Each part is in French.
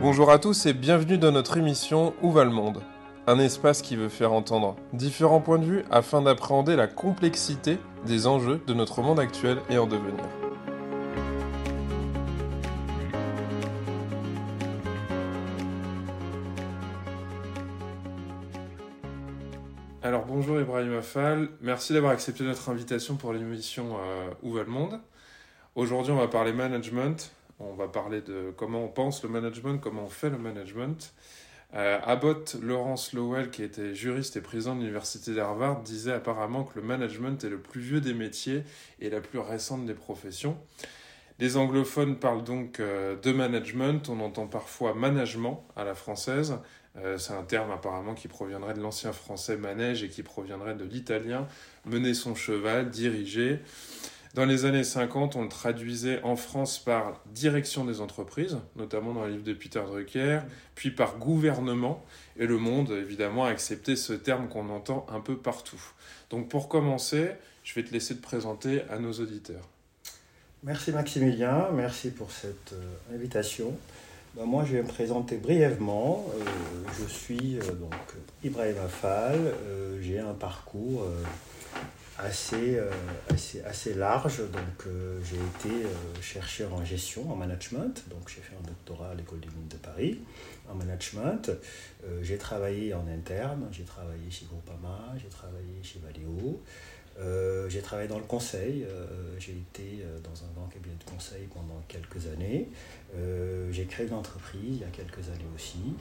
Bonjour à tous et bienvenue dans notre émission Où va le monde? Un espace qui veut faire entendre différents points de vue afin d'appréhender la complexité des enjeux de notre monde actuel et en devenir. Merci d'avoir accepté notre invitation pour l'émission euh, Où va le monde? Aujourd'hui on va parler management, on va parler de comment on pense le management, comment on fait le management. Euh, Abbott Lawrence Lowell, qui était juriste et président de l'université d'Harvard, disait apparemment que le management est le plus vieux des métiers et la plus récente des professions. Les anglophones parlent donc euh, de management, on entend parfois management à la française. Euh, c'est un terme apparemment qui proviendrait de l'ancien français manège et qui proviendrait de l'italien mener son cheval, diriger. Dans les années 50, on le traduisait en France par direction des entreprises, notamment dans le livre de Peter Drucker, puis par gouvernement, et le monde, évidemment, a accepté ce terme qu'on entend un peu partout. Donc pour commencer, je vais te laisser te présenter à nos auditeurs. Merci Maximilien, merci pour cette euh, invitation. Ben, moi, je vais me présenter brièvement. Euh, je suis euh, donc Ibrahim Afal. J'ai un parcours assez, assez, assez large. Donc, j'ai été chercheur en gestion, en management. Donc, j'ai fait un doctorat à l'École des mines de Paris en management. j'ai travaillé en interne. J'ai travaillé chez Groupama, j'ai travaillé chez Valeo. J'ai travaillé dans le conseil, j'ai été dans un grand cabinet de conseil pendant quelques années. j'ai créé une entreprise il y a quelques années aussi.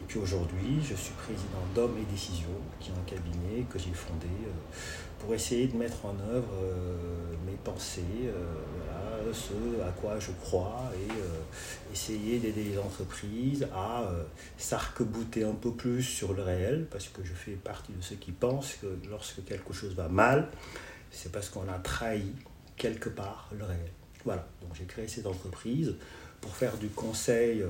Et puis aujourd'hui, je suis président d'Hommes et Décisions, qui est un cabinet que j'ai fondé pour essayer de mettre en œuvre euh, mes pensées, euh, ce à quoi je crois, et euh, essayer d'aider les entreprises à s'arc-bouter un peu plus sur le réel, parce que je fais partie de ceux qui pensent que lorsque quelque chose va mal, c'est parce qu'on a trahi quelque part le réel. Voilà, donc j'ai créé cette entreprise pour faire du conseil,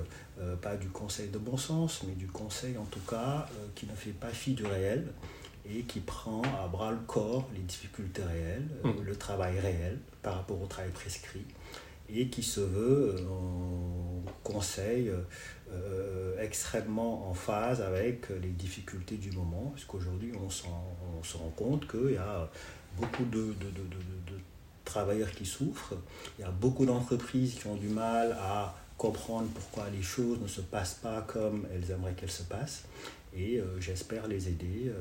pas du conseil de bon sens, mais du conseil en tout cas qui ne fait pas fi du réel, et qui prend à bras le corps les difficultés réelles, euh, mmh. le travail réel par rapport au travail prescrit, et qui se veut euh, un conseil euh, extrêmement en phase avec les difficultés du moment, parce qu'aujourd'hui on, on, se rend compte qu'il y a beaucoup de, de, de, de travailleurs qui souffrent, il y a beaucoup d'entreprises qui ont du mal à comprendre pourquoi les choses ne se passent pas comme elles aimeraient qu'elles se passent. Et j'espère les aider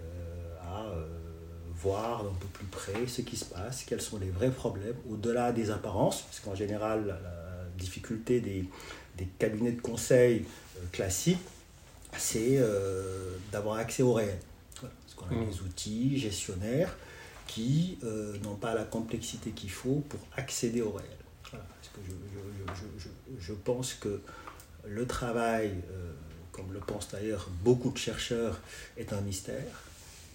euh, à euh, voir un peu plus près ce qui se passe, quels sont les vrais problèmes, au-delà des apparences, parce qu'en général, la, difficulté des, des, cabinets de conseil euh, classiques, c'est d'avoir accès au réel. parce qu'on a mmh. des outils gestionnaires qui n'ont pas la complexité qu'il faut pour accéder au réel. Je, je, je, je, pense que le travail, comme le pensent d'ailleurs beaucoup de chercheurs, est un mystère.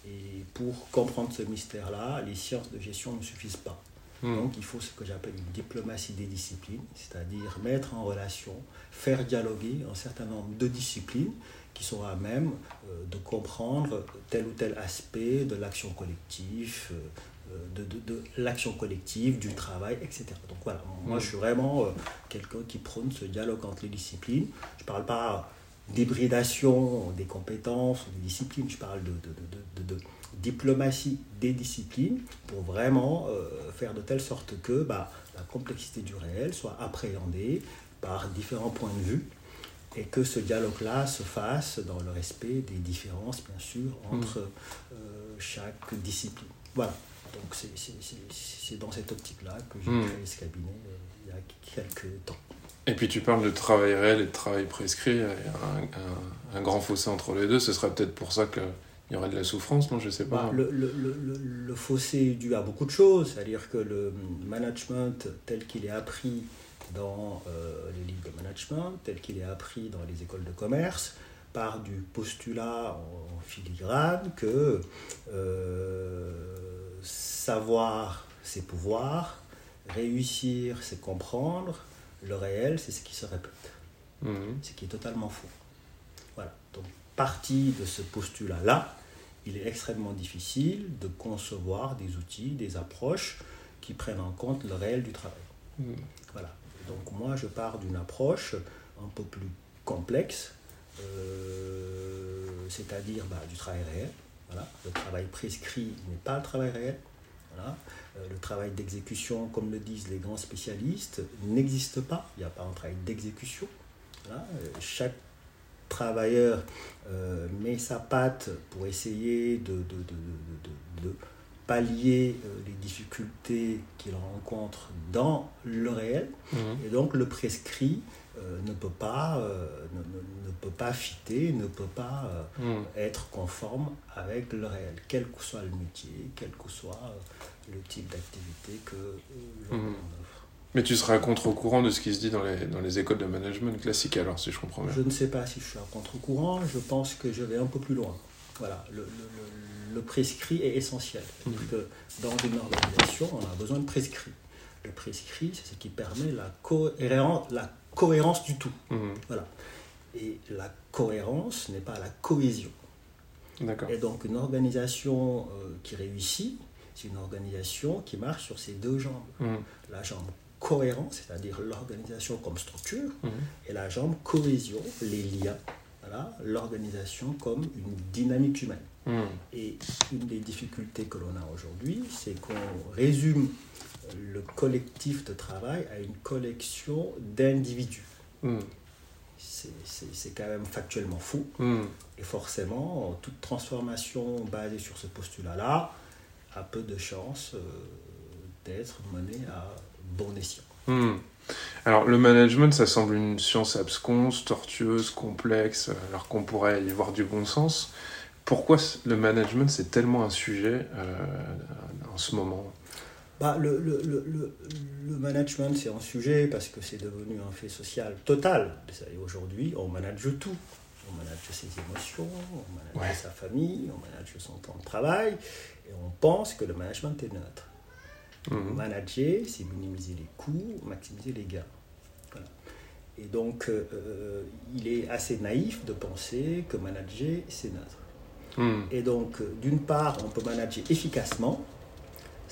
Et pour comprendre ce mystère-là, les sciences de gestion ne suffisent pas. Hmm. Donc il faut ce que j'appelle une diplomatie des disciplines, c'est-à-dire mettre en relation, faire dialoguer un certain nombre de disciplines qui sont à même euh, de comprendre tel ou tel aspect de l'action collective, euh, de, de, de l'action collective, du travail, etc. Donc voilà, moi je suis vraiment euh, quelqu'un qui prône ce dialogue entre les disciplines. Je ne parle pas d'hybridation des compétences ou des disciplines, je parle de, de, de, diplomatie des disciplines pour vraiment euh, faire de telle sorte que bah, la complexité du réel soit appréhendée par différents points de vue et que ce dialogue-là se fasse dans le respect des différences, bien sûr, entre mmh. euh, chaque discipline. Voilà. Donc c'est dans cette optique-là que j'ai mmh. créé ce cabinet euh, il y a quelques temps. Et puis tu parles de travail réel et de travail prescrit, il y a un, un, grand fossé entre les deux, ce serait peut-être pour ça qu'il y aurait de la souffrance, non Je sais pas. Bah, le, le, le, le, fossé est dû à beaucoup de choses, c'est-à-dire que le management tel qu'il est appris dans euh, les livres de management, tel qu'il est appris dans les écoles de commerce, part du postulat en, filigrane que euh, savoir c'est pouvoir, réussir c'est comprendre, le réel, c'est ce qui se répète. Mhm. Ce qui est totalement faux. Voilà. Donc, partie de ce postulat-là, il est extrêmement difficile de concevoir des outils, des approches qui prennent en compte le réel du travail. Mm. Voilà. Donc moi, je pars d'une approche un peu plus complexe, euh, c'est-à-dire bah, du travail réel. Voilà. Le travail prescrit n'est pas le travail réel. Voilà. Euh, le travail d'exécution, comme le disent les grands spécialistes, n'existe pas. Il n'y a pas un travail d'exécution. Voilà. Euh, Chaque travailleur euh, met sa patte pour essayer de, de, de, de, de pallier les difficultés qu'il rencontre dans le réel. Mhm. Et donc le prescrit euh, ne peut pas euh, ne, ne- ne peut pas fitter, ne peut pas euh, Mm. être conforme avec le réel, quel que soit le métier, quel que soit le type d'activité que l'on en œuvre. Mais tu serais à contre-courant de ce qui se dit dans les, dans les écoles de management classiques, alors, si je comprends bien. Je ne sais pas si je suis à contre-courant, je pense que je vais un peu plus loin. Voilà, le, le- le- le prescrit est essentiel. Que dans une organisation, on a besoin de prescrit. Le prescrit, c'est ce qui permet la cohérence, la cohérence du tout. Mhm. Et la cohérence n'est pas la cohésion. Et donc une organisation euh, qui réussit, c'est une organisation qui marche sur ses deux jambes. Mhm. La jambe cohérence, c'est-à-dire l'organisation comme structure, Mhm. et la jambe cohésion, les liens, voilà, l'organisation comme une dynamique humaine. Et une des difficultés que l'on a aujourd'hui, c'est qu'on résume le collectif de travail à une collection d'individus. Mhm. C'est- quand même factuellement faux. Mhm. Et forcément, toute transformation basée sur ce postulat-là a peu de chances euh, d'être menée à bon escient. Hmm. Alors, le management, ça semble une science absconse, tortueuse, complexe, alors qu'on pourrait y voir du bon sens. Pourquoi le management, c'est tellement un sujet euh, en ce moment? Bah, le, le, le, le, le management, c'est un sujet parce que c'est devenu un fait social total. Aujourd'hui, on manage tout. On manage ses émotions, on manage Ouais. sa famille, on manage son temps de travail, et on pense que le management est neutre. Mhm. Manager, c'est minimiser les coûts, maximiser les gains. Voilà. Et donc, euh, euh, il est assez naïf de penser que manager, c'est neutre. Hmm. Et donc, euh, d'une part, on peut manager efficacement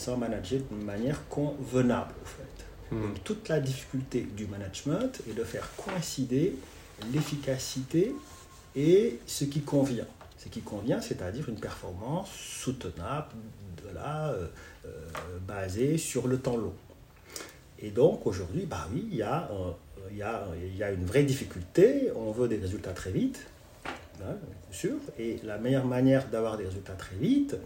sans manager de manière convenable, au fait. Hmm. Donc, toute la difficulté du management est de faire coïncider l'efficacité et ce qui convient. Ce qui convient, c'est-à-dire une performance soutenable, de là, euh, euh, basée sur le temps long. Et donc aujourd'hui, bah oui, il y, a, euh, il, y a, il y a une vraie difficulté, on veut des résultats très vite, hein, bien sûr, et la meilleure manière d'avoir des résultats très vite,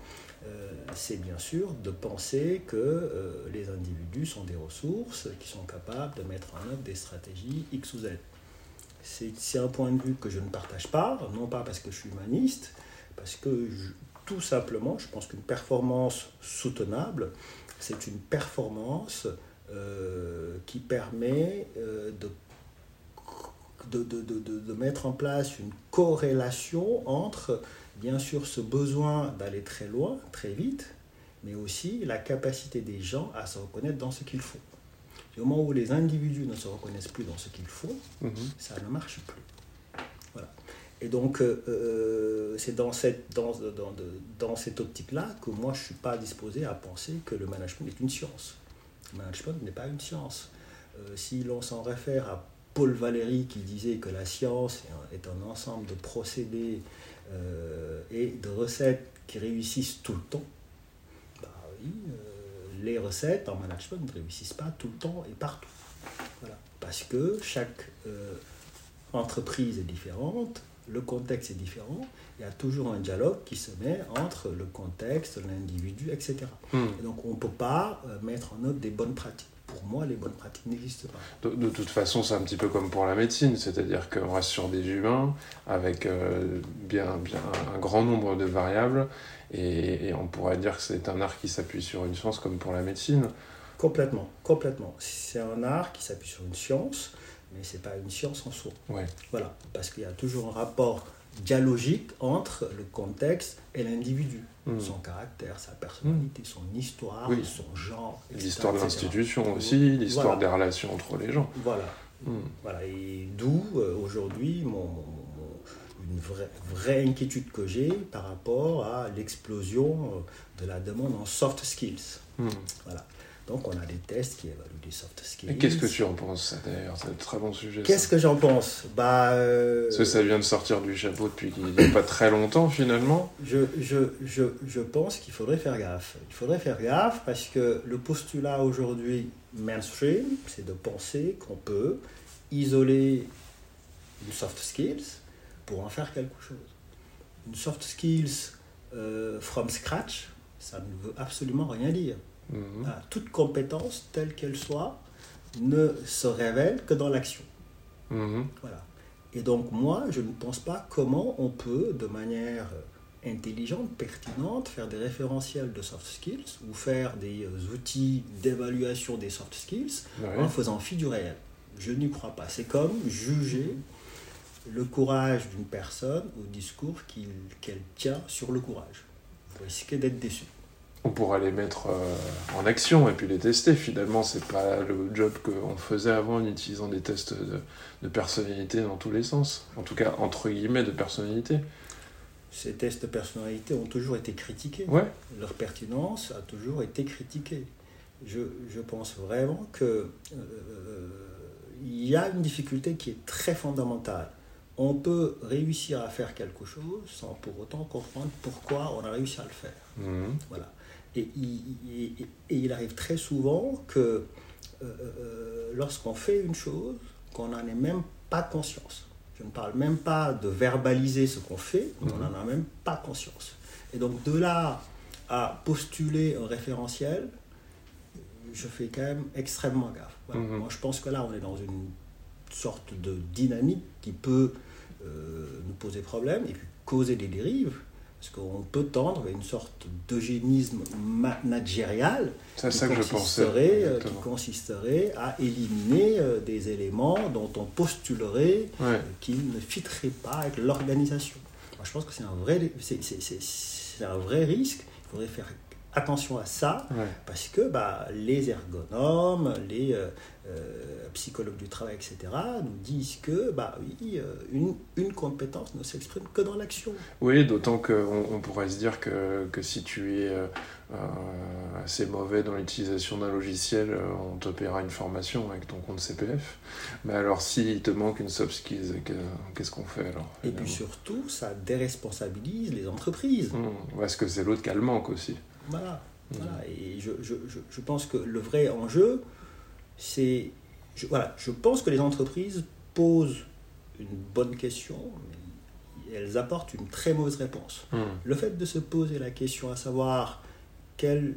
c'est bien sûr de penser que euh, les individus sont des ressources qui sont capables de mettre en œuvre des stratégies X ou Z. C'est un point de vue que je ne partage pas, non pas parce que je suis humaniste, parce que tout simplement, je pense qu'une performance soutenable, c'est une performance euh, qui permet euh, de, de- de- de mettre en place une corrélation entre, bien sûr, ce besoin d'aller très loin, très vite, mais aussi la capacité des gens à se reconnaître dans ce qu'ils font. Du moment où les individus ne se reconnaissent plus dans ce qu'ils font, Mhm. ça ne marche plus. Voilà. Et donc, euh, euh, c'est dans cette, dans, dans, dans cette optique-là que moi, je ne suis pas disposé à penser que le management est une science. Le management n'est pas une science. Euh, si l'on s'en réfère à Paul Valéry qui disait que la science est un ensemble de procédés euh, et de recettes qui réussissent tout le temps, bah oui, euh, les recettes en management ne réussissent pas tout le temps et partout. Voilà. Parce que chaque euh, entreprise est différente, le contexte est différent, il y a toujours un dialogue qui se met entre le contexte, l'individu, etc. Hmm. Et donc on ne peut pas mettre en œuvre des bonnes pratiques. Pour moi, les bonnes pratiques n'existent pas. De, de toute façon, c'est un petit peu comme pour la médecine, c'est-à-dire qu'on reste sur des humains avec euh, bien, bien un grand nombre de variables, et, et on pourrait dire que c'est un art qui s'appuie sur une science comme pour la médecine. Complètement, complètement. C'est un art qui s'appuie sur une science, mais ce n'est pas une science en soi. Ouais. Voilà, parce qu'il y a toujours un rapport dialogique entre le contexte et l'individu. Hmm. Son caractère, sa personnalité, son histoire, Oui. son genre, L'histoire de l'institution aussi, l'histoire Voilà. des relations entre les gens. Voilà, Hmm. Voilà, et d'où euh, aujourd'hui mon, une vraie, vraie inquiétude que j'ai par rapport à l'explosion de la demande en soft skills. Hmm. Voilà. Donc on a des tests qui évaluent les soft skills. Et qu'est-ce que tu en penses d'ailleurs? C'est un très bon sujet. Qu'est-ce que j'en pense? Bah. euh, Parce que ça vient de sortir du chapeau depuis qu'il n'y a pas très longtemps finalement. je, je, je, je pense qu'il faudrait faire gaffe. Il faudrait faire gaffe parce que le postulat aujourd'hui mainstream, c'est de penser qu'on peut isoler une soft skills pour en faire quelque chose. Une soft skills euh, from scratch, ça ne veut absolument rien dire. Mhm. Ah, toute compétence, telle qu'elle soit, ne se révèle que dans l'action. Mhm. Voilà. Et donc moi, je ne pense pas comment on peut, de manière intelligente, pertinente, faire des référentiels de soft skills ou faire des euh, outils d'évaluation des soft skills Ouais. en faisant fi du réel. Je n'y crois pas. C'est comme juger le courage d'une personne au discours qu'elle tient sur le courage. Vous risquez d'être déçu. On pourra les mettre euh, en action et puis les tester. Finalement, c'est pas le job qu'on faisait avant en utilisant des tests de, de personnalité dans tous les sens. En tout cas, entre guillemets, de personnalité. Ces tests de personnalité ont toujours été critiqués. Ouais. leur pertinence a toujours été critiquée. Je, je pense vraiment que euh, il y a une difficulté qui est très fondamentale. On peut réussir à faire quelque chose sans pour autant comprendre pourquoi on a réussi à le faire. Mhm. Voilà. Et, il- il- et- et il arrive très souvent que euh, euh, lorsqu'on fait une chose, qu'on n'en ait même pas conscience. Je ne parle même pas de verbaliser ce qu'on fait, on Mhm. n'en a même pas conscience. Et donc de là à postuler un référentiel, je fais quand même extrêmement gaffe. Voilà. Mhm. Moi, je pense que là, on est dans une sorte de dynamique qui peut euh, nous poser problème et puis causer des dérives. Parce qu'on peut tendre vers une sorte d'eugénisme managérial à qui ça que je pensais. consisterait, euh, qui consisterait à éliminer euh, des éléments dont on postulerait Ouais. euh, qu'ils ne fitteraient pas avec l'organisation. Moi, je pense que c'est un vrai, c'est, c'est- c'est- c'est un vrai risque. Il faudrait faire attention à ça Ouais. parce que bah, les ergonomes, les euh, euh, psychologues du travail, etc., nous disent que bah, oui, euh, une, une compétence ne s'exprime que dans l'action. Oui, d'autant qu'on on pourrait se dire que, que si tu es euh, assez mauvais dans l'utilisation d'un logiciel, on te paiera une formation avec ton compte CPF. Mais alors, s'il te manque une soft skills, que- qu'est-ce qu'on fait alors Et puis surtout, ça déresponsabilise les entreprises. Hmm, Parce que c'est l'autre qui a le manque aussi. Voilà. Mhm. voilà. Et je, je, je, je pense que le vrai enjeu, c'est. je- Voilà, je pense que les entreprises posent une bonne question, mais elles apportent une très mauvaise réponse. Hmm. Le fait de se poser la question à savoir quel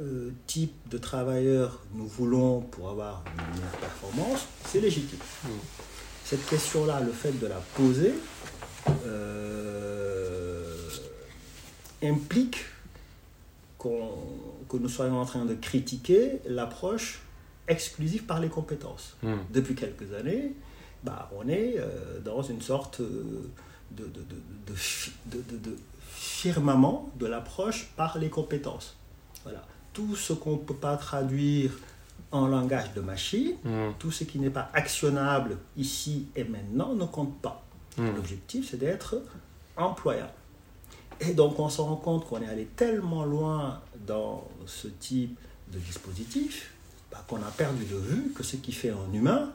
euh, type de travailleur nous voulons pour avoir une meilleure performance, c'est légitime. Mm. Cette question-là, le fait de la poser, euh, implique qu'on- que nous soyons en train de critiquer l'approche exclusive par les compétences Hmm. depuis quelques années, bah, on est euh, dans une sorte euh, de, de, de, de fi- de- de- de firmament de l'approche par les compétences. Voilà. Tout ce qu'on ne peut pas traduire en langage de machine, Hmm. tout ce qui n'est pas actionnable ici et maintenant ne compte pas. Hmm. L'objectif, c'est d'être employable. Et donc, on se rend compte qu'on est allé tellement loin dans ce type de dispositif bah, qu'on a perdu de vue que ce qui fait un humain,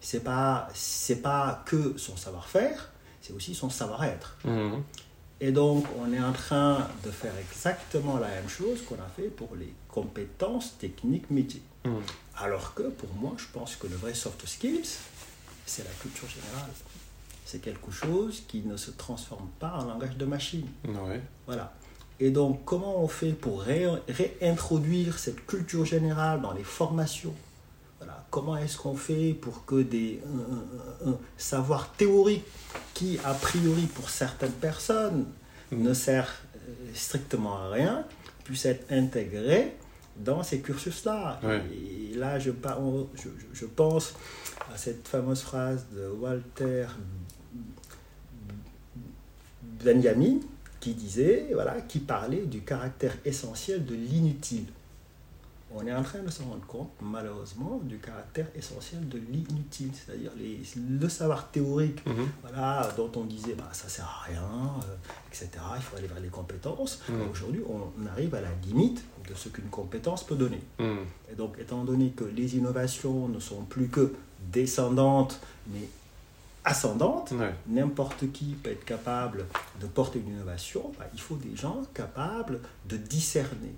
c'est pas c'est pas que son savoir-faire, c'est aussi son savoir-être. Hmm. Et donc, on est en train de faire exactement la même chose qu'on a fait pour les compétences techniques métiers. Hmm. Alors que pour moi, je pense que le vrai soft skills, c'est la culture générale. C'est quelque chose qui ne se transforme pas en langage de machine. Ouais. Voilà. Et donc, comment on fait pour ré- réintroduire cette culture générale dans les formations? Voilà. Comment est-ce qu'on fait pour que des un- un- un savoir théorique qui, a priori, pour certaines personnes, Mm. ne sert euh, strictement à rien, puisse être intégré dans ces cursus-là? Ouais. Et là, je, je- je pense à cette fameuse phrase de Walter Benjamin qui disait, voilà, qui parlait du caractère essentiel de l'inutile. on est en train de se rendre compte, malheureusement, du caractère essentiel de l'inutile, c'est-à-dire le savoir théorique, Mhm. voilà, dont on disait bah, ça sert à rien, euh, etc. Il faut aller vers les compétences. Mhm. Aujourd'hui, on arrive à la limite de ce qu'une compétence peut donner. Mhm. Et donc, étant donné que les innovations ne sont plus que descendantes, mais ascendantes, Ouais. n'importe qui peut être capable de porter une innovation, bah, il faut des gens capables de discerner,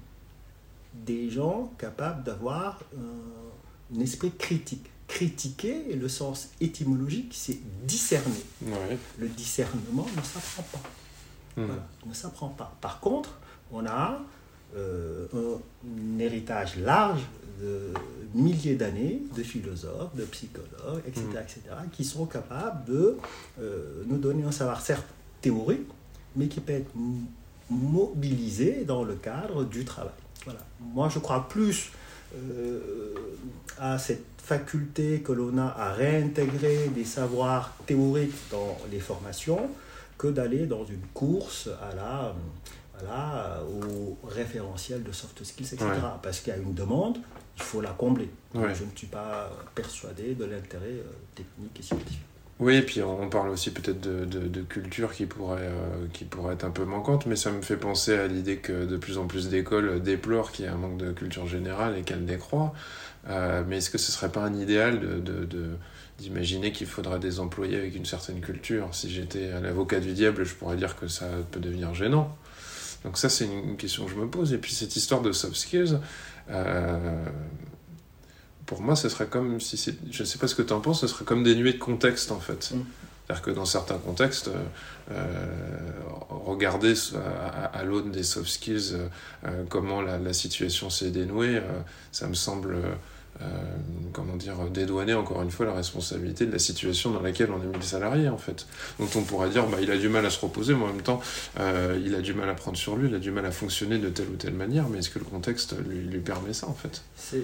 des gens capables d'avoir euh, un esprit critique. Critiquer, le sens étymologique, c'est discerner. Le discernement ne s'apprend pas. Voilà, ne s'apprend pas. Par contre, on a euh, un, un héritage large de milliers d'années de philosophes, de psychologues, etc., Mhm. etc., qui sont capables de euh, nous donner un savoir certes théorique, mais qui peut être mobilisé dans le cadre du travail. Voilà. Moi, je crois plus euh, à cette faculté que l'on a à réintégrer des savoirs théoriques dans les formations que d'aller dans une course à la, voilà, au référentiel de soft skills, etc. Ouais. Parce qu'il y a une demande, il faut la combler. Donc, Ouais. Je ne suis pas persuadé de l'intérêt euh, technique et scientifique. Oui, et puis on parle aussi peut-être de, de, de culture qui pourrait, euh, qui pourrait être un peu manquante, mais ça me fait penser à l'idée que de plus en plus d'écoles déplorent qu'il y a un manque de culture générale et qu'elles décroient. Euh, mais est-ce que ce serait pas un idéal de, d'imaginer qu'il faudrait des employés avec une certaine culture? Si j'étais l'avocat du diable, je pourrais dire que ça peut devenir gênant. Donc ça, c'est une question que je me pose. Et puis cette histoire de soft skills, euh, pour moi, ce serait comme si c'est. Je ne sais pas ce que tu en penses, ce serait comme dénué de contexte en fait. Mm. C'est-à-dire que dans certains contextes, euh, regarder à, à- à l'aune des soft skills euh, comment la, la situation s'est dénouée, ça me semble, comment dire, dédouaner encore une fois la responsabilité de la situation dans laquelle on a mis le salarié en fait. Donc on pourrait dire, bah, il a du mal à se reposer, mais en même temps, euh, il a du mal à prendre sur lui, il a du mal à fonctionner de telle ou telle manière, mais est-ce que le contexte lui, lui permet ça en fait? C'est-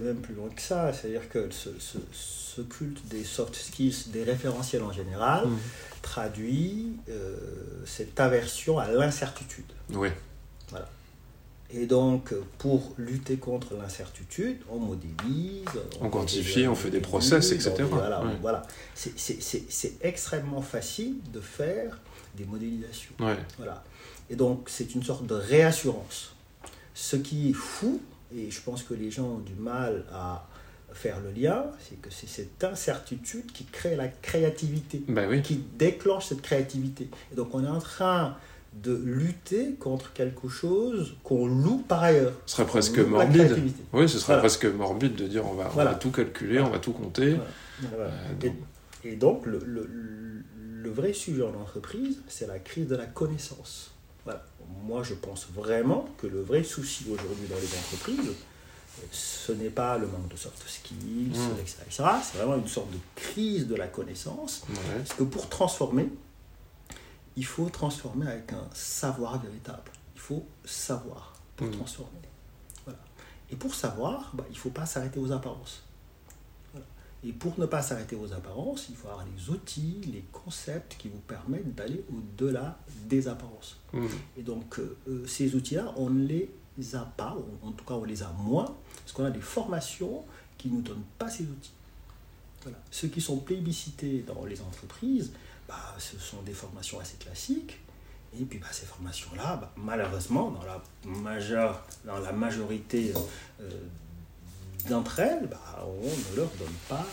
même plus loin que ça. C'est-à-dire que ce, ce- ce culte des soft skills, des référentiels en général, Mm. traduit euh, cette aversion à l'incertitude. Oui, Et donc, pour lutter contre l'incertitude, on modélise, On quantifie, on fait des process, etc. on Voilà, Ouais. voilà. C'est- extrêmement facile de faire des modélisations. ouais. Voilà. Et donc, c'est une sorte de réassurance. Ce qui est fou, et je pense que les gens ont du mal à faire le lien, c'est que c'est cette incertitude qui crée la créativité, Bah oui. qui déclenche cette créativité. Et donc, on est en train de lutter contre quelque chose qu'on loue par ailleurs. Ce serait presque morbide. Oui, ce serait Voilà. presque morbide de dire on va, on Voilà. va tout calculer, on va tout compter. Euh, Et- donc- Et donc, le, le- le vrai sujet en entreprise, c'est la crise de la connaissance. Moi, je pense vraiment que le vrai souci aujourd'hui dans les entreprises, ce n'est pas le manque de soft skills, Mm. etc. C'est vraiment une sorte de crise de la connaissance. Parce que pour transformer, il faut transformer avec un savoir véritable. Il faut savoir pour Mm. transformer. Voilà. Et pour savoir, bah, il ne faut pas s'arrêter aux apparences. Voilà. Et pour ne pas s'arrêter aux apparences, il faut avoir les outils, les concepts qui vous permettent d'aller au-delà des apparences. Mm. Et donc, euh, euh, ces outils-là, on ne les a pas, ou en tout cas, on les a moins, parce qu'on a des formations qui ne nous donnent pas ces outils. Voilà. Ceux qui sont plébiscités dans les entreprises, bah, ce sont des formations assez classiques. Et puis, bah, ces formations-là, bah, malheureusement, dans la, majeure, dans la majorité euh, d'entre elles, bah, on ne leur donne pas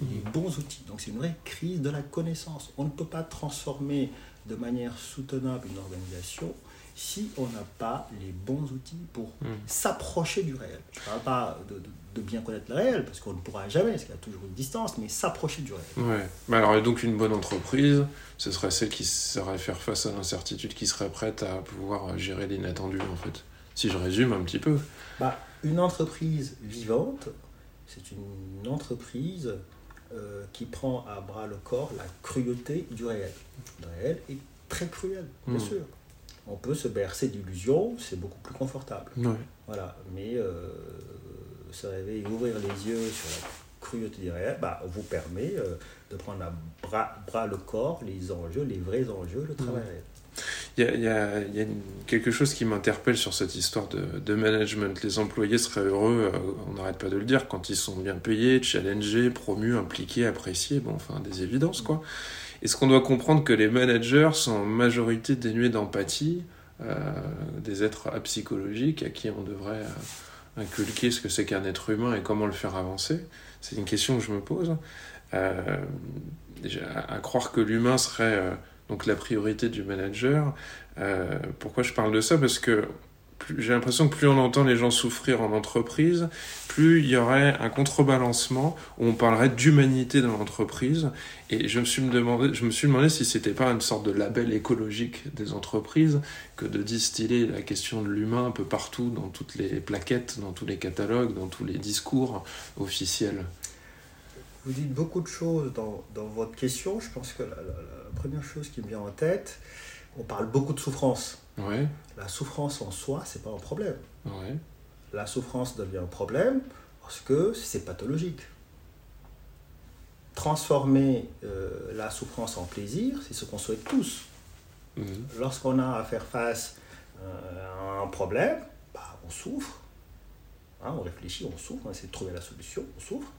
les, bons outils. Donc, c'est une vraie crise de la connaissance. On ne peut pas transformer de manière soutenable une organisation si on n'a pas les bons outils pour Mm. s'approcher du réel. Je ne parle pas de, de- de bien connaître le réel, parce qu'on ne pourra jamais, parce qu'il y a toujours une distance, mais s'approcher du réel. Ouais. Mais alors, donc, une bonne entreprise, ce serait celle qui saurait faire face à l'incertitude, qui serait prête à pouvoir gérer l'inattendu, en fait. Si je résume un petit peu. Bah, une entreprise vivante, c'est une entreprise euh, qui prend à bras le corps la cruauté du réel. Le réel est très cruel, bien Mm. sûr. On peut se bercer d'illusions, c'est beaucoup plus confortable. Ouais. Voilà, mais euh, se réveiller ouvrir les yeux sur la cruauté du réel bah, vous permet euh, de prendre à bras, bras le corps les enjeux, les vrais enjeux, le travail réel. Il y a, quelque chose qui m'interpelle sur cette histoire de, management. Les employés seraient heureux, euh, on n'arrête pas de le dire, quand ils sont bien payés, challengés, promus, impliqués, appréciés, bon, enfin, des évidences, quoi. Est-ce qu'on doit comprendre que les managers sont en majorité dénués d'empathie, euh, des êtres apsychologiques à qui on devrait euh, inculquer ce que c'est qu'un être humain et comment le faire avancer? C'est une question que je me pose. déjà, à croire que l'humain serait donc la priorité du manager. Euh, pourquoi je parle de ça? Parce que j'ai l'impression que plus on entend les gens souffrir en entreprise, plus il y aurait un contrebalancement où on parlerait d'humanité dans l'entreprise. Et je me suis demandé, je me suis demandé si c'était pas une sorte de label écologique des entreprises que de distiller la question de l'humain un peu partout, dans toutes les plaquettes, dans tous les catalogues, dans tous les discours officiels. Vous dites beaucoup de choses dans, dans votre question. Je pense que la, première chose qui me vient en tête, on parle beaucoup de souffrance. Ouais. La souffrance en soi, c'est pas un problème. Ouais. La souffrance devient un problème parce que c'est pathologique. Transformer euh, la souffrance en plaisir, c'est ce qu'on souhaite tous. Mhm. Lorsqu'on a à faire face euh, à un problème, bah, on souffre. Hein, on réfléchit, on souffre, on essaie de trouver la solution, on souffre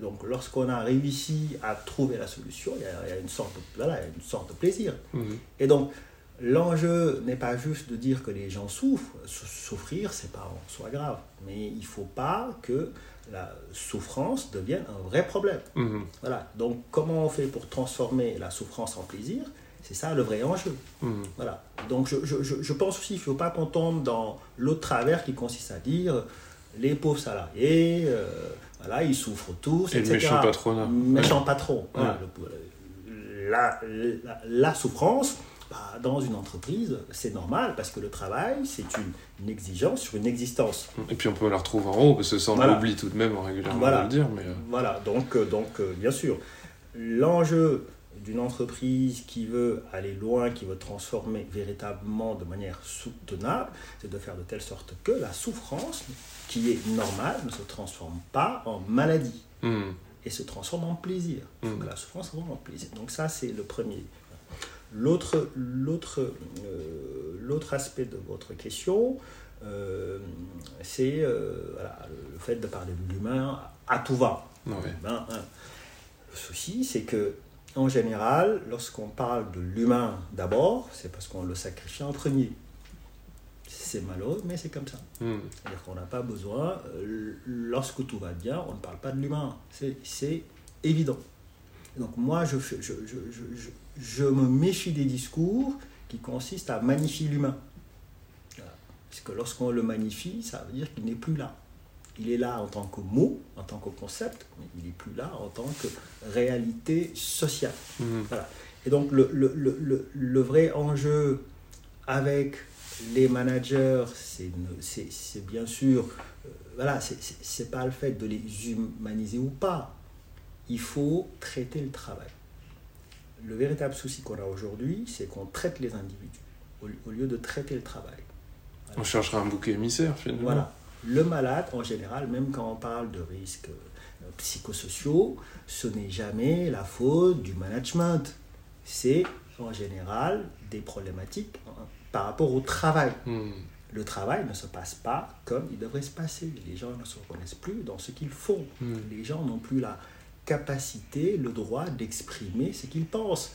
donc, lorsqu'on a réussi à trouver la solution, il y a, une, sorte de, une sorte de plaisir. Mhm. Et donc, l'enjeu n'est pas juste de dire que les gens souffrent. Souffrir, c'est pas en soi grave. Mais il ne faut pas que la souffrance devienne un vrai problème. Mhm. Voilà. Donc, comment on fait pour transformer la souffrance en plaisir? C'est ça le vrai enjeu. Mhm. Voilà. Donc je, je, je pense aussi qu'il ne faut pas qu'on tombe dans l'autre travers qui consiste à dire les pauvres salariés, euh, voilà, ils souffrent tous, Et le méchant patronat. Méchant patron. la, la, souffrance, bah, dans une entreprise, c'est normal parce que le travail, c'est une, exigence sur une existence. Et puis on peut la retrouver en haut, parce que ça on l'oublie tout de même régulièrement voilà. de le dire. Mais... Euh. Voilà, donc, euh, donc bien sûr, l'enjeu d'une entreprise qui veut aller loin, qui veut transformer véritablement de manière soutenable, c'est de faire de telle sorte que la souffrance, qui est normale, ne se transforme pas en maladie hmm. et se transforme en plaisir. Hmm. la souffrance soit en plaisir. Donc ça, c'est le premier. L'autre, l'autre, euh, l'autre aspect de votre question, euh, c'est euh, le fait de parler de l'humain à tout va. Ben, hein. Le souci, c'est que en général, lorsqu'on parle de l'humain d'abord, c'est parce qu'on le sacrifie en premier. C'est malheureux, mais c'est comme ça. Hmm. C'est-à-dire qu'on n'a pas besoin, euh, lorsque tout va bien, on ne parle pas de l'humain. C'est évident. Donc moi, je, je, je, je, je me méfie des discours qui consistent à magnifier l'humain. Parce que lorsqu'on le magnifie, ça veut dire qu'il n'est plus là. Il est là en tant que mot, en tant que concept, mais il n'est plus là en tant que réalité sociale. Mhm. Et donc le, le, le, le, vrai enjeu avec les managers, c'est bien sûr, euh, voilà, c'est pas le fait de les humaniser ou pas. Il faut traiter le travail. Le véritable souci qu'on a aujourd'hui, c'est qu'on traite les individus au, lieu de traiter le travail. On cherchera un bouc émissaire finalement. Voilà. Le malade, en général, même quand on parle de risques euh, psychosociaux, ce n'est jamais la faute du management. C'est en général des problématiques par rapport au travail. Hmm. Le travail ne se passe pas comme il devrait se passer. Les gens ne se reconnaissent plus dans ce qu'ils font. Hmm. Les gens n'ont plus la capacité, le droit d'exprimer ce qu'ils pensent.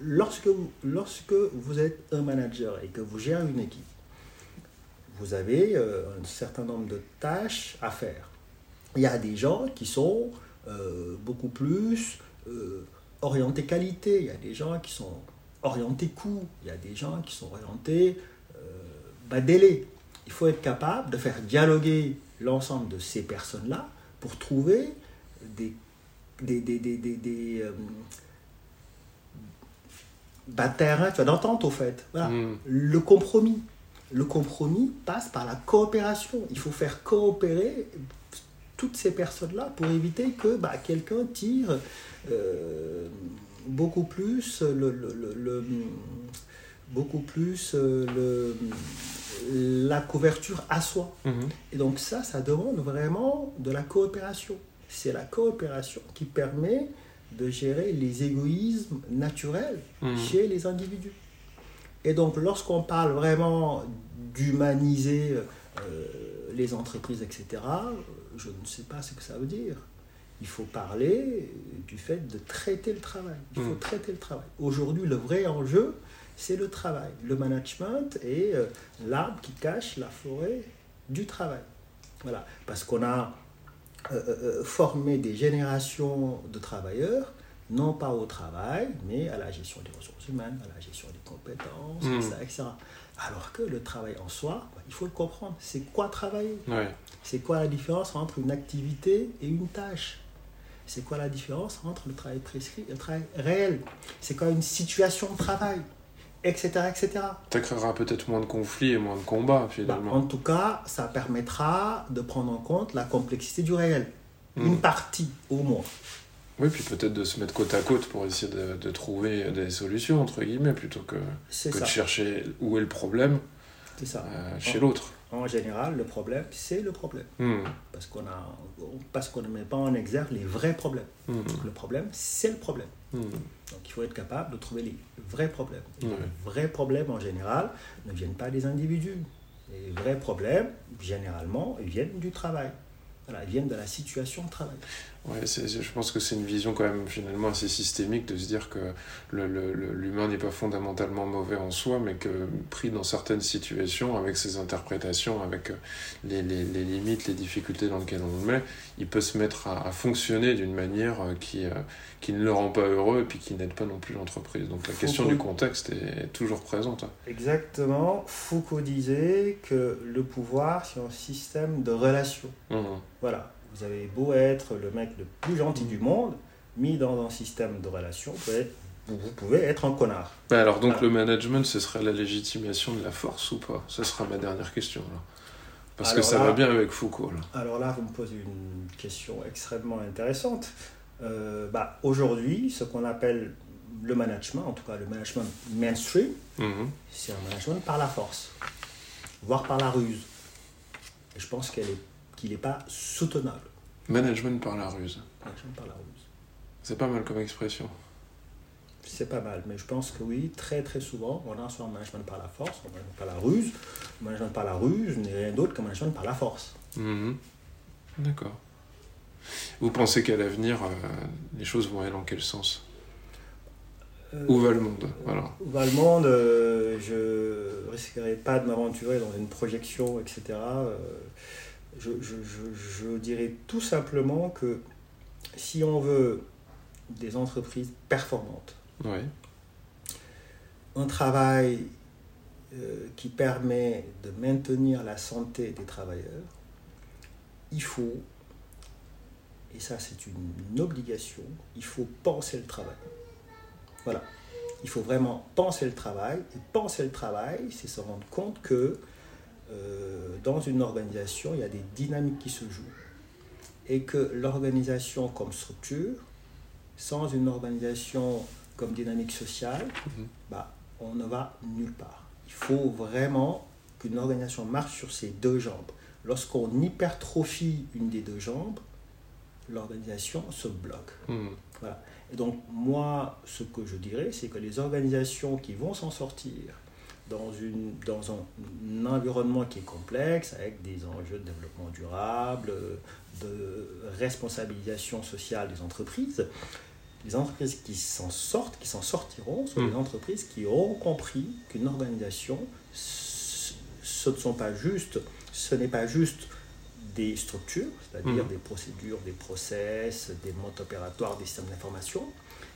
Lorsque lorsque vous êtes un manager et que vous gérez une équipe, vous avez euh, un certain nombre de tâches à faire. Il y a des gens qui sont euh, beaucoup plus euh, orientés qualité, il y a des gens qui sont orientés coût, il y a des gens qui sont orientés bas délai. Il faut être capable de faire dialoguer l'ensemble de ces personnes-là pour trouver des, des, des, des, des, terrain d'entente au fait. Voilà. Hmm. Le compromis le compromis passe par la coopération. Il faut faire coopérer toutes ces personnes-là pour éviter que bah, quelqu'un tire euh, beaucoup plus le, beaucoup plus euh, le, la couverture à soi. Mhm. Et donc ça, ça demande vraiment de la coopération. C'est la coopération qui permet de gérer les égoïsmes naturels mhm. chez les individus. Et donc, lorsqu'on parle vraiment d'humaniser euh, les entreprises, etc., je ne sais pas ce que ça veut dire. Il faut parler du fait de traiter le travail. Il faut Mm. traiter le travail. Aujourd'hui, le vrai enjeu, c'est le travail. Le management est euh, l'arbre qui cache la forêt du travail. Voilà. Parce qu'on a euh, euh, euh, formé des générations de travailleurs, non pas au travail, mais à la gestion des ressources humaines, à la gestion des compétences, etc., etc. Alors que le travail en soi, bah, il faut le comprendre. C'est quoi travailler? Ouais. c'est quoi la différence entre une activité et une tâche? C'est quoi la différence entre le travail prescrit et le travail réel? C'est quoi une situation de travail? Etc. etc. Ça créera peut-être moins de conflits et moins de combats, Bah, finalement. en tout cas, ça permettra de prendre en compte la complexité du réel. Une partie au moins. Oui, puis peut-être de se mettre côte à côte pour essayer de, de trouver des solutions, entre guillemets, plutôt que, de chercher où est le problème ça. euh, chez l'autre. En général, le problème, c'est le problème. Hmm, Parce qu'on a, parce qu'on ne met pas en exergue les vrais problèmes. hmm, Le problème, c'est le problème. Donc il faut être capable de trouver les vrais problèmes. Les vrais problèmes en général ne viennent pas des individus. Les vrais problèmes, généralement, ils viennent du travail. Voilà, ils viennent de la situation de travail. Ouais, je pense que c'est une vision quand même finalement assez systémique de se dire que le- le- le- l'humain n'est pas fondamentalement mauvais en soi, mais que pris dans certaines situations, avec ses interprétations, avec euh, les, les- les limites, les difficultés dans lesquelles on le met, il peut se mettre à, à fonctionner d'une manière euh, qui, euh, qui ne le rend pas heureux et puis qui n'aide pas non plus l'entreprise. Donc la question du contexte est, est toujours présente. hein. Exactement. Foucault disait que le pouvoir, c'est un système de relations. Mhm. Voilà. Vous avez beau être le mec le plus gentil du monde, mis dans un système de relations, vous pouvez être, vous pouvez être un connard. Alors donc le management, ce serait la légitimation de la force ou pas? Ce sera ma dernière question. Là. Parce que ça là- va bien avec Foucault. Là. Alors là, vous me posez une question extrêmement intéressante. Euh, bah, Aujourd'hui, ce qu'on appelle le management, en tout cas le management mainstream, Mhm. c'est un management par la force, voire par la ruse. Et je pense qu'elle est- qu'il n'est pas soutenable, Management par la ruse. management par la ruse. C'est pas mal comme expression. C'est pas mal, mais je pense que oui, très très souvent, on a soit un management par la force, un management par la ruse. Management par la ruse n'est rien d'autre qu'un management par la force. Mhm. D'accord. Vous pensez qu'à l'avenir, euh, les choses vont aller dans quel sens? Euh, Où va le monde Voilà. Où va le monde euh, Je risquerai pas de m'aventurer dans une projection, etc. Je, je, je, je dirais tout simplement que si on veut des entreprises performantes, Oui. un travail euh, qui permet de maintenir la santé des travailleurs, il faut, et ça c'est une, une obligation, il faut penser le travail. Voilà. Il faut vraiment penser le travail. Et penser le travail, c'est se rendre compte que euh, dans une organisation, il y a des dynamiques qui se jouent. Et que l'organisation comme structure, sans une organisation comme dynamique sociale, Mhm. bah, on ne va nulle part. Il faut vraiment qu'une organisation marche sur ses deux jambes. Lorsqu'on hypertrophie une des deux jambes, l'organisation se bloque. Mhm. Et donc, moi, ce que je dirais, c'est que les organisations qui vont s'en sortir dans, une, dans un, environnement qui est complexe, avec des enjeux de développement durable, de responsabilisation sociale des entreprises, les entreprises qui s'en sortent, qui s'en sortiront, sont Mm. des entreprises qui auront compris qu'une organisation, ce ne sont pas juste, ce n'est pas juste des structures, c'est-à-dire Mhm. des procédures, des process, des modes opératoires, des systèmes d'information,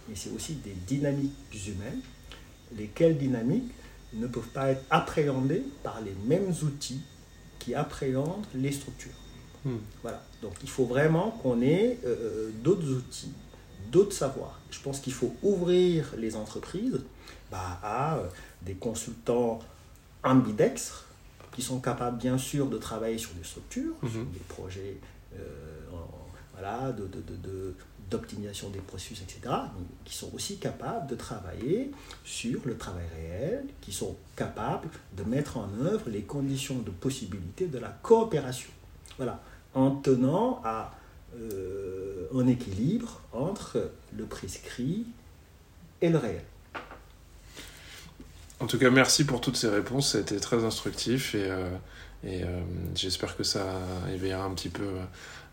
mais c'est aussi des dynamiques humaines, lesquelles dynamiques? Ne peuvent pas être appréhendées par les mêmes outils qui appréhendent les structures. Mhm. Voilà. Donc il faut vraiment qu'on ait euh, d'autres outils, d'autres savoirs. Je pense qu'il faut ouvrir les entreprises bah, à euh, des consultants ambidextres qui sont capables bien sûr de travailler sur des structures, Mhm. sur des projets euh, en- voilà, de, de- de- de- d'optimisation des processus, etc., qui sont aussi capables de travailler sur le travail réel, qui sont capables de mettre en œuvre les conditions de possibilité de la coopération. Voilà, en tenant à euh, un équilibre entre le prescrit et le réel. En tout cas, merci pour toutes ces réponses. Ça a été très instructif et, et j'espère que ça éveillera un petit peu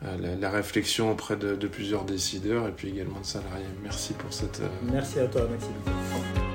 la, réflexion auprès de, de, plusieurs décideurs et puis également de salariés. Merci pour cette. Merci à toi, Maxime.